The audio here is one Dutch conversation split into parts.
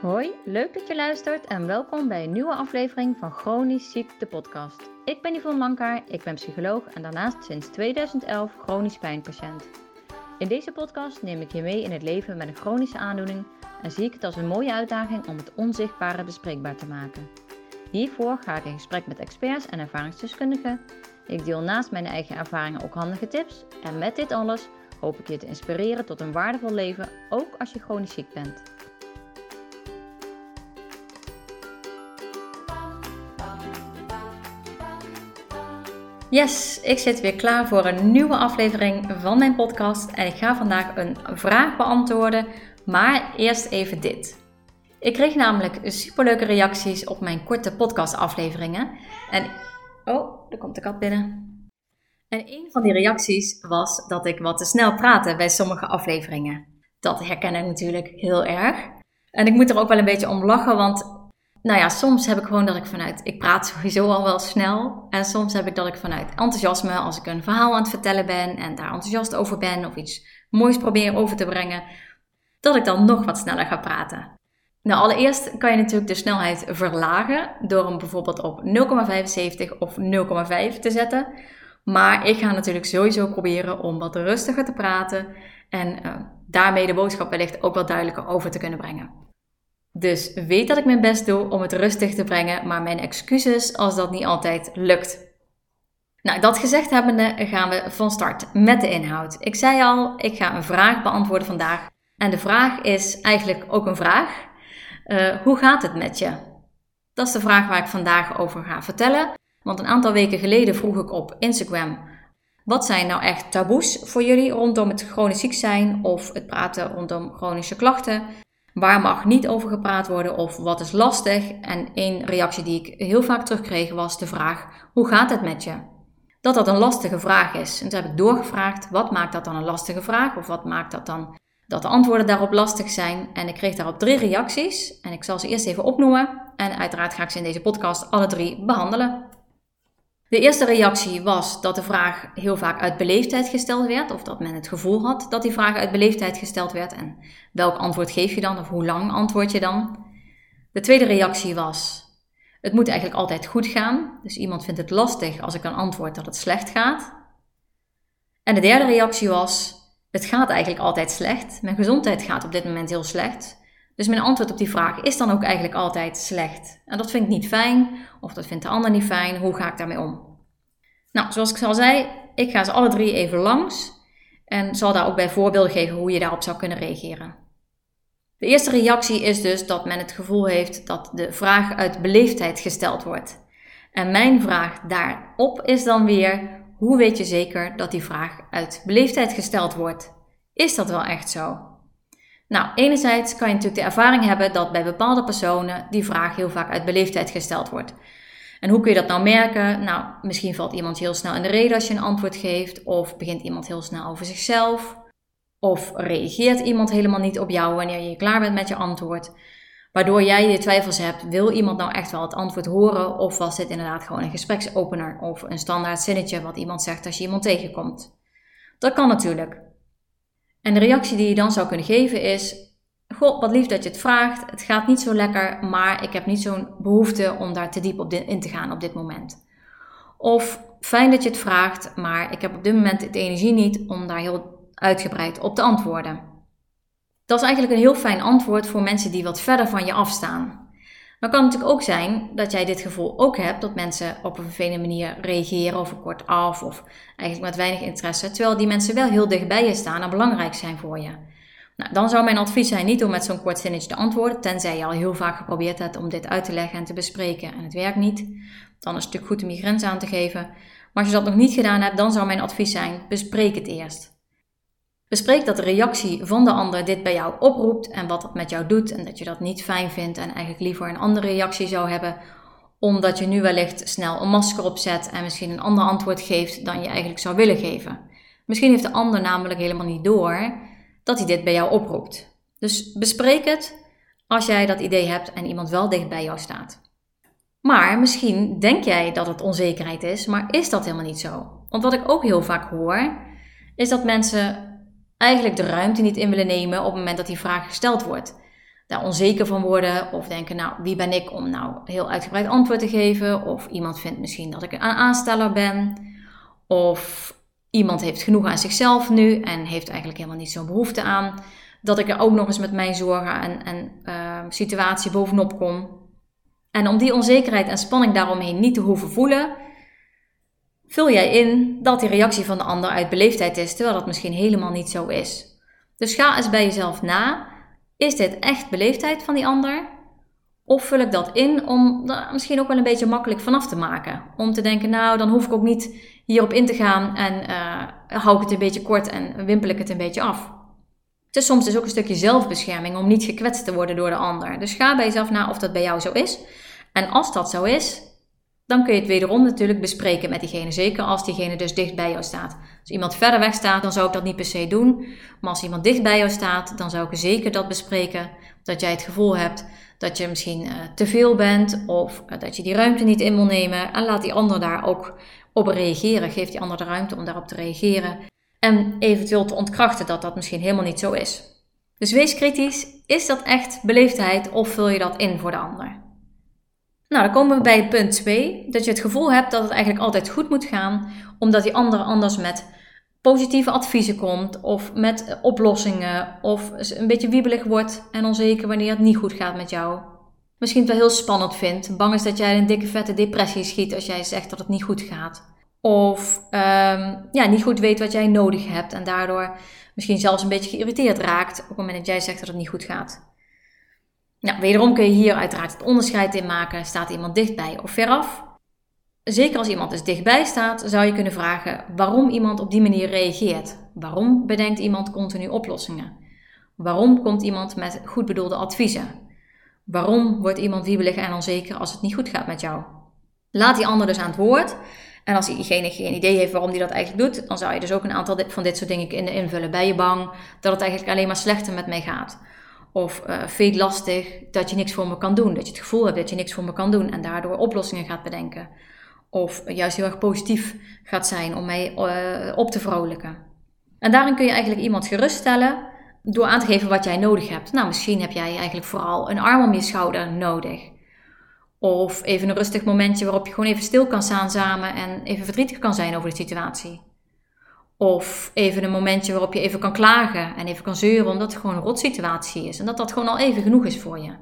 Hoi, leuk dat je luistert en welkom bij een nieuwe aflevering van Chronisch Ziek, de podcast. Ik ben Yvonne Mankaar, ik ben psycholoog en daarnaast sinds 2011 chronisch pijnpatiënt. In deze podcast neem ik je mee in het leven met een chronische aandoening en zie ik het als een mooie uitdaging om het onzichtbare bespreekbaar te maken. Hiervoor ga ik in gesprek met experts en ervaringsdeskundigen. Ik deel naast mijn eigen ervaringen ook handige tips en met dit alles hoop ik je te inspireren tot een waardevol leven, ook als je chronisch ziek bent. Yes, ik zit weer klaar voor een nieuwe aflevering van mijn podcast en ik ga vandaag een vraag beantwoorden, maar eerst even dit. Ik kreeg namelijk superleuke reacties op mijn korte podcastafleveringen en oh, er komt de kat binnen. En een van die reacties was dat ik wat te snel praatte bij sommige afleveringen. Dat herken ik natuurlijk heel erg. En ik moet er ook wel een beetje om lachen, want nou ja, soms heb ik gewoon dat ik vanuit, ik praat sowieso al wel snel. En soms heb ik dat ik vanuit enthousiasme, als ik een verhaal aan het vertellen ben en daar enthousiast over ben of iets moois probeer over te brengen, dat ik dan nog wat sneller ga praten. Nou, allereerst kan je natuurlijk de snelheid verlagen door hem bijvoorbeeld op 0,75 of 0,5 te zetten. Maar ik ga natuurlijk sowieso proberen om wat rustiger te praten en uh, daarmee de boodschap wellicht ook wat duidelijker over te kunnen brengen. Dus weet dat ik mijn best doe om het rustig te brengen, maar mijn excuses als dat niet altijd lukt. Nou, dat gezegd hebbende gaan we van start met de inhoud. Ik zei al, ik ga een vraag beantwoorden vandaag. En de vraag is eigenlijk ook een vraag. Uh, hoe gaat het met je? Dat is de vraag waar ik vandaag over ga vertellen. Want een aantal weken geleden vroeg ik op Instagram: wat zijn nou echt taboes voor jullie rondom het chronisch ziek zijn of het praten rondom chronische klachten? Waar mag niet over gepraat worden of wat is lastig? En één reactie die ik heel vaak terugkreeg was de vraag: hoe gaat het met je? Dat dat een lastige vraag is. En toen heb ik doorgevraagd: wat maakt dat dan een lastige vraag? Of wat maakt dat dan dat de antwoorden daarop lastig zijn? En ik kreeg daarop drie reacties. En ik zal ze eerst even opnoemen. En uiteraard ga ik ze in deze podcast alle drie behandelen. De eerste reactie was dat de vraag heel vaak uit beleefdheid gesteld werd, of dat men het gevoel had dat die vraag uit beleefdheid gesteld werd. En welk antwoord geef je dan, of hoe lang antwoord je dan? De tweede reactie was: het moet eigenlijk altijd goed gaan. Dus iemand vindt het lastig als ik een antwoord dat het slecht gaat. En de derde reactie was: het gaat eigenlijk altijd slecht. Mijn gezondheid gaat op dit moment heel slecht. Dus mijn antwoord op die vraag is dan ook eigenlijk altijd slecht. En dat vind ik niet fijn, of dat vindt de ander niet fijn. Hoe ga ik daarmee om? Nou, zoals ik al zei, ik ga ze alle drie even langs en zal daar ook bij voorbeelden geven hoe je daarop zou kunnen reageren. De eerste reactie is dus dat men het gevoel heeft dat de vraag uit beleefdheid gesteld wordt. En mijn vraag daarop is dan weer: hoe weet je zeker dat die vraag uit beleefdheid gesteld wordt? Is dat wel echt zo? Nou, enerzijds kan je natuurlijk de ervaring hebben dat bij bepaalde personen die vraag heel vaak uit beleefdheid gesteld wordt. En hoe kun je dat nou merken? Nou, misschien valt iemand heel snel in de reden als je een antwoord geeft, of begint iemand heel snel over zichzelf, of reageert iemand helemaal niet op jou wanneer je klaar bent met je antwoord. Waardoor jij je twijfels hebt, wil iemand nou echt wel het antwoord horen, of was dit inderdaad gewoon een gespreksopener of een standaard zinnetje wat iemand zegt als je iemand tegenkomt? Dat kan natuurlijk. En de reactie die je dan zou kunnen geven is: Goh, wat lief dat je het vraagt. Het gaat niet zo lekker, maar ik heb niet zo'n behoefte om daar te diep op in te gaan op dit moment. Of fijn dat je het vraagt, maar ik heb op dit moment de energie niet om daar heel uitgebreid op te antwoorden. Dat is eigenlijk een heel fijn antwoord voor mensen die wat verder van je afstaan. Maar kan natuurlijk ook zijn dat jij dit gevoel ook hebt dat mensen op een vervelende manier reageren of kort af of eigenlijk met weinig interesse, terwijl die mensen wel heel dicht bij je staan en belangrijk zijn voor je. Nou, dan zou mijn advies zijn niet om met zo'n kort zinnetje te antwoorden, tenzij je al heel vaak geprobeerd hebt om dit uit te leggen en te bespreken en het werkt niet. Dan is het natuurlijk goed om je grens aan te geven. Maar als je dat nog niet gedaan hebt, dan zou mijn advies zijn: bespreek het eerst. Bespreek dat de reactie van de ander dit bij jou oproept en wat dat met jou doet en dat je dat niet fijn vindt en eigenlijk liever een andere reactie zou hebben, omdat je nu wellicht snel een masker opzet en misschien een ander antwoord geeft dan je eigenlijk zou willen geven. Misschien heeft de ander namelijk helemaal niet door dat hij dit bij jou oproept. Dus bespreek het als jij dat idee hebt en iemand wel dicht bij jou staat. Maar misschien denk jij dat het onzekerheid is, maar is dat helemaal niet zo? Want wat ik ook heel vaak hoor, is dat mensen eigenlijk de ruimte niet in willen nemen op het moment dat die vraag gesteld wordt. daar onzeker van worden of denken, nou, wie ben ik om nou heel uitgebreid antwoord te geven? Of iemand vindt misschien dat ik een aansteller ben. Of iemand heeft genoeg aan zichzelf nu en heeft eigenlijk helemaal niet zo'n behoefte aan dat ik er ook nog eens met mijn zorgen en, en uh, situatie bovenop kom. En om die onzekerheid en spanning daaromheen niet te hoeven voelen, vul jij in dat die reactie van de ander uit beleefdheid is, terwijl dat misschien helemaal niet zo is. Dus ga eens bij jezelf na: is dit echt beleefdheid van die ander? Of vul ik dat in om er misschien ook wel een beetje makkelijk vanaf te maken? Om te denken, nou, dan hoef ik ook niet hierop in te gaan en uh, hou ik het een beetje kort en wimpel ik het een beetje af. Het is soms dus ook een stukje zelfbescherming om niet gekwetst te worden door de ander. Dus ga bij jezelf na of dat bij jou zo is. En als dat zo is, dan kun je het wederom natuurlijk bespreken met diegene. Zeker als diegene dus dicht bij jou staat. Als iemand verder weg staat, dan zou ik dat niet per se doen. Maar als iemand dicht bij jou staat, dan zou ik zeker dat bespreken. Dat jij het gevoel hebt dat je misschien uh, te veel bent of uh, dat je die ruimte niet in wil nemen. En laat die ander daar ook op reageren. Geef die ander de ruimte om daarop te reageren. En eventueel te ontkrachten dat dat misschien helemaal niet zo is. Dus wees kritisch. Is dat echt beleefdheid of vul je dat in voor de ander? Nou, dan komen we bij punt 2. Dat je het gevoel hebt dat het eigenlijk altijd goed moet gaan, omdat die ander anders met positieve adviezen komt, of met oplossingen, of een beetje wiebelig wordt en onzeker wanneer het niet goed gaat met jou. Misschien het wel heel spannend vindt, bang is dat jij een dikke vette depressie schiet als jij zegt dat het niet goed gaat. Of um, ja, niet goed weet wat jij nodig hebt en daardoor misschien zelfs een beetje geïrriteerd raakt op het moment dat jij zegt dat het niet goed gaat. Nou, wederom kun je hier uiteraard het onderscheid in maken. Staat iemand dichtbij of veraf? Zeker als iemand dus dichtbij staat, zou je kunnen vragen waarom iemand op die manier reageert. Waarom bedenkt iemand continu oplossingen? Waarom komt iemand met goed bedoelde adviezen? Waarom wordt iemand wiebelig en onzeker als het niet goed gaat met jou? Laat die ander dus aan het woord. En als diegene geen idee heeft waarom die dat eigenlijk doet, dan zou je dus ook een aantal van dit soort dingen kunnen invullen. Ben je bang dat het eigenlijk alleen maar slechter met mij gaat? Of uh, vind je lastig dat je niks voor me kan doen? Dat je het gevoel hebt dat je niks voor me kan doen en daardoor oplossingen gaat bedenken. Of juist heel erg positief gaat zijn om mij uh, op te vrolijken. En daarin kun je eigenlijk iemand geruststellen door aan te geven wat jij nodig hebt. Nou, misschien heb jij eigenlijk vooral een arm om je schouder nodig. Of even een rustig momentje waarop je gewoon even stil kan staan samen en even verdrietig kan zijn over de situatie. Of even een momentje waarop je even kan klagen en even kan zeuren omdat het gewoon een rotsituatie is. En dat dat gewoon al even genoeg is voor je.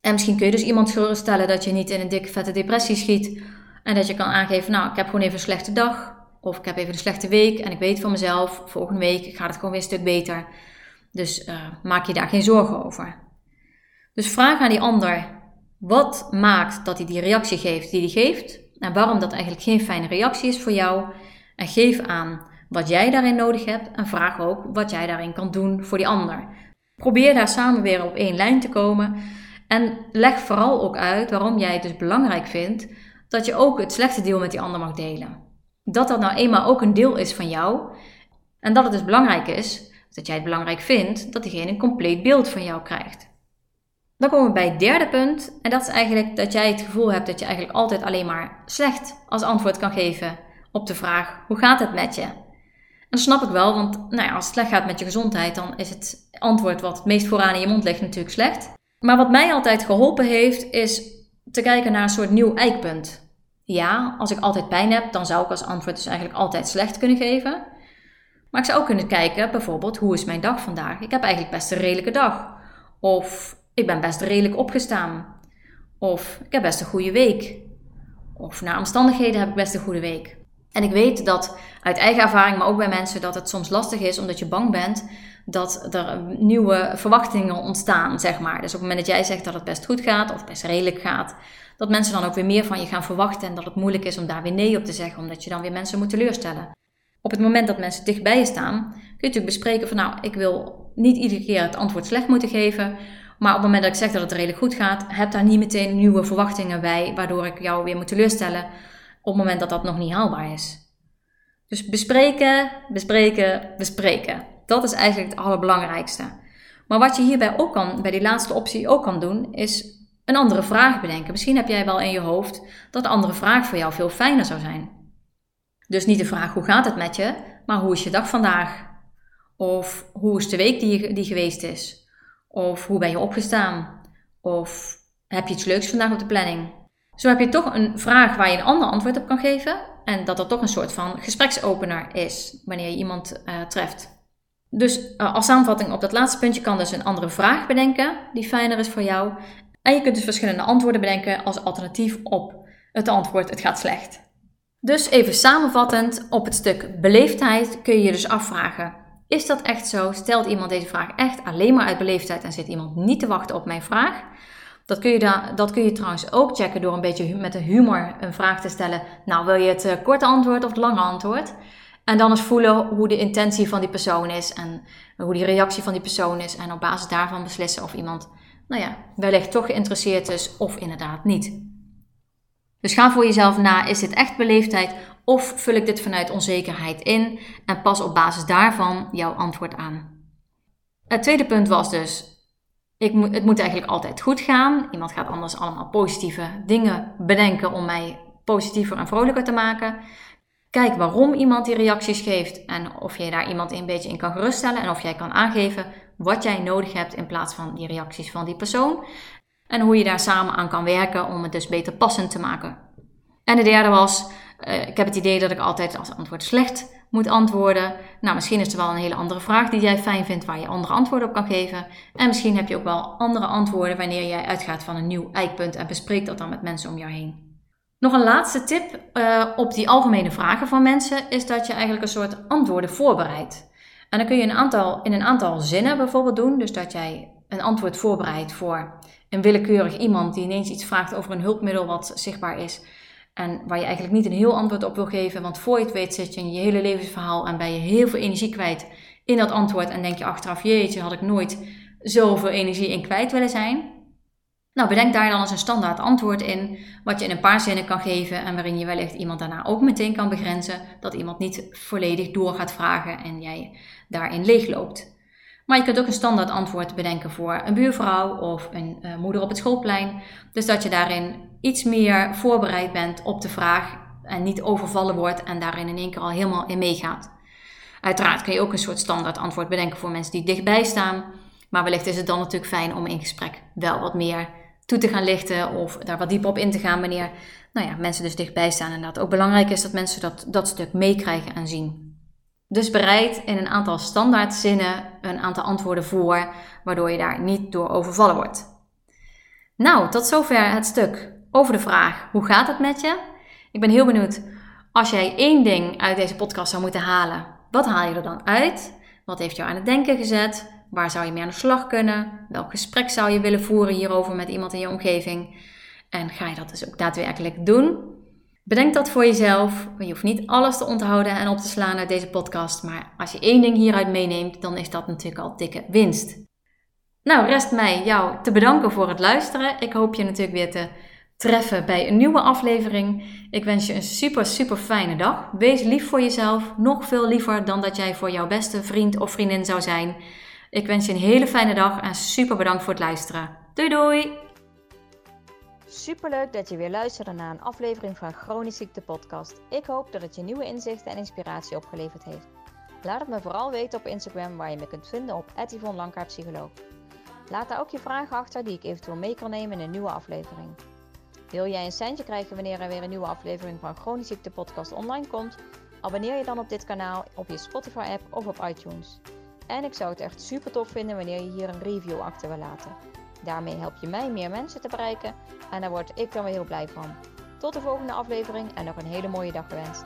En misschien kun je dus iemand geruststellen dat je niet in een dikke vette depressie schiet. En dat je kan aangeven, nou ik heb gewoon even een slechte dag. Of ik heb even een slechte week en ik weet van mezelf, volgende week gaat het gewoon weer een stuk beter. Dus uh, maak je daar geen zorgen over. Dus vraag aan die ander, wat maakt dat hij die reactie geeft die hij geeft? En waarom dat eigenlijk geen fijne reactie is voor jou? En geef aan wat jij daarin nodig hebt en vraag ook wat jij daarin kan doen voor die ander. Probeer daar samen weer op één lijn te komen en leg vooral ook uit waarom jij het dus belangrijk vindt dat je ook het slechte deel met die ander mag delen. Dat dat nou eenmaal ook een deel is van jou en dat het dus belangrijk is, dat jij het belangrijk vindt, dat diegene een compleet beeld van jou krijgt. Dan komen we bij het derde punt en dat is eigenlijk dat jij het gevoel hebt dat je eigenlijk altijd alleen maar slecht als antwoord kan geven op de vraag: hoe gaat het met je? En dat snap ik wel, want nou ja, als het slecht gaat met je gezondheid, dan is het antwoord wat het meest vooraan in je mond ligt natuurlijk slecht. Maar wat mij altijd geholpen heeft, is te kijken naar een soort nieuw eikpunt. Ja, als ik altijd pijn heb, dan zou ik als antwoord dus eigenlijk altijd slecht kunnen geven. Maar ik zou ook kunnen kijken, bijvoorbeeld, hoe is mijn dag vandaag? Ik heb eigenlijk best een redelijke dag. Of ik ben best redelijk opgestaan. Of ik heb best een goede week. Of naar omstandigheden heb ik best een goede week. En ik weet dat uit eigen ervaring, maar ook bij mensen, dat het soms lastig is omdat je bang bent dat er nieuwe verwachtingen ontstaan, zeg maar. Dus op het moment dat jij zegt dat het best goed gaat of best redelijk gaat, dat mensen dan ook weer meer van je gaan verwachten en dat het moeilijk is om daar weer nee op te zeggen, omdat je dan weer mensen moet teleurstellen. Op het moment dat mensen dichtbij je staan, kun je natuurlijk bespreken van nou, ik wil niet iedere keer het antwoord slecht moeten geven, maar op het moment dat ik zeg dat het redelijk goed gaat, heb daar niet meteen nieuwe verwachtingen bij, waardoor ik jou weer moet teleurstellen op het moment dat dat nog niet haalbaar is. Dus bespreken, bespreken, bespreken. Dat is eigenlijk het allerbelangrijkste. Maar wat je hierbij ook kan, bij die laatste optie ook kan doen, is een andere vraag bedenken. Misschien heb jij wel in je hoofd dat de andere vraag voor jou veel fijner zou zijn. Dus niet de vraag hoe gaat het met je, maar hoe is je dag vandaag? Of hoe is de week die, die geweest is? Of hoe ben je opgestaan? Of heb je iets leuks vandaag op de planning? Zo heb je toch een vraag waar je een ander antwoord op kan geven. En dat er toch een soort van gespreksopener is wanneer je iemand uh, treft. Dus uh, als samenvatting op dat laatste puntje kan dus een andere vraag bedenken die fijner is voor jou. En je kunt dus verschillende antwoorden bedenken als alternatief op het antwoord het gaat slecht. Dus even samenvattend, op het stuk beleefdheid kun je je dus afvragen: is dat echt zo? Stelt iemand deze vraag echt alleen maar uit beleefdheid en zit iemand niet te wachten op mijn vraag? Dat kun, je da dat kun je trouwens ook checken door een beetje met de humor een vraag te stellen. Nou, wil je het uh, korte antwoord of het lange antwoord? En dan eens voelen hoe de intentie van die persoon is en hoe die reactie van die persoon is. En op basis daarvan beslissen of iemand, nou ja, wellicht toch geïnteresseerd is of inderdaad niet. Dus ga voor jezelf na, is dit echt beleefdheid of vul ik dit vanuit onzekerheid in en pas op basis daarvan jouw antwoord aan. Het tweede punt was dus, ik het moet eigenlijk altijd goed gaan. Iemand gaat anders allemaal positieve dingen bedenken om mij positiever en vrolijker te maken. Kijk waarom iemand die reacties geeft en of jij daar iemand een beetje in kan geruststellen en of jij kan aangeven wat jij nodig hebt in plaats van die reacties van die persoon. En hoe je daar samen aan kan werken om het dus beter passend te maken. En de derde was, uh, ik heb het idee dat ik altijd als antwoord slecht moet antwoorden. Nou, misschien is er wel een hele andere vraag die jij fijn vindt waar je andere antwoorden op kan geven. En misschien heb je ook wel andere antwoorden wanneer jij uitgaat van een nieuw eikpunt en bespreekt dat dan met mensen om jou heen. Nog een laatste tip uh, op die algemene vragen van mensen is dat je eigenlijk een soort antwoorden voorbereidt. En dan kun je een aantal, in een aantal zinnen bijvoorbeeld doen. Dus dat jij een antwoord voorbereidt voor een willekeurig iemand die ineens iets vraagt over een hulpmiddel wat zichtbaar is. En waar je eigenlijk niet een heel antwoord op wil geven, want voor je het weet zit je in je hele levensverhaal en ben je heel veel energie kwijt in dat antwoord. En denk je achteraf, jeetje, had ik nooit zoveel energie in kwijt willen zijn. Nou, bedenk daar dan eens een standaard antwoord in, wat je in een paar zinnen kan geven en waarin je wellicht iemand daarna ook meteen kan begrenzen, dat iemand niet volledig door gaat vragen en jij daarin leegloopt. Maar je kunt ook een standaard antwoord bedenken voor een buurvrouw of een uh, moeder op het schoolplein. Dus dat je daarin iets meer voorbereid bent op de vraag en niet overvallen wordt en daarin in één keer al helemaal in meegaat. Uiteraard kun je ook een soort standaard antwoord bedenken voor mensen die dichtbij staan. Maar wellicht is het dan natuurlijk fijn om in gesprek wel wat meer toe te gaan lichten of daar wat dieper op in te gaan wanneer nou ja, mensen dus dichtbij staan. En dat ook belangrijk is dat mensen dat, dat stuk meekrijgen en zien. Dus bereid in een aantal standaard zinnen een aantal antwoorden voor, waardoor je daar niet door overvallen wordt. Nou, tot zover het stuk over de vraag: hoe gaat het met je? Ik ben heel benieuwd als jij één ding uit deze podcast zou moeten halen. Wat haal je er dan uit? Wat heeft jou aan het denken gezet? Waar zou je mee aan de slag kunnen? Welk gesprek zou je willen voeren hierover met iemand in je omgeving? En ga je dat dus ook daadwerkelijk doen? Bedenk dat voor jezelf. Je hoeft niet alles te onthouden en op te slaan uit deze podcast. Maar als je één ding hieruit meeneemt, dan is dat natuurlijk al dikke winst. Nou, rest mij jou te bedanken voor het luisteren. Ik hoop je natuurlijk weer te treffen bij een nieuwe aflevering. Ik wens je een super, super fijne dag. Wees lief voor jezelf. Nog veel liever dan dat jij voor jouw beste vriend of vriendin zou zijn. Ik wens je een hele fijne dag en super bedankt voor het luisteren. Doei doei! Superleuk dat je weer luisterde naar een aflevering van Chronisch Ziekte Podcast. Ik hoop dat het je nieuwe inzichten en inspiratie opgeleverd heeft. Laat het me vooral weten op Instagram waar je me kunt vinden op Yvonne. Laat daar ook je vragen achter die ik eventueel mee kan nemen in een nieuwe aflevering. Wil jij een centje krijgen wanneer er weer een nieuwe aflevering van Chronisch Ziekte Podcast online komt? Abonneer je dan op dit kanaal op je Spotify app of op iTunes. En ik zou het echt super tof vinden wanneer je hier een review achter wil laten. Daarmee help je mij meer mensen te bereiken en daar word ik dan weer heel blij van. Tot de volgende aflevering en nog een hele mooie dag gewenst.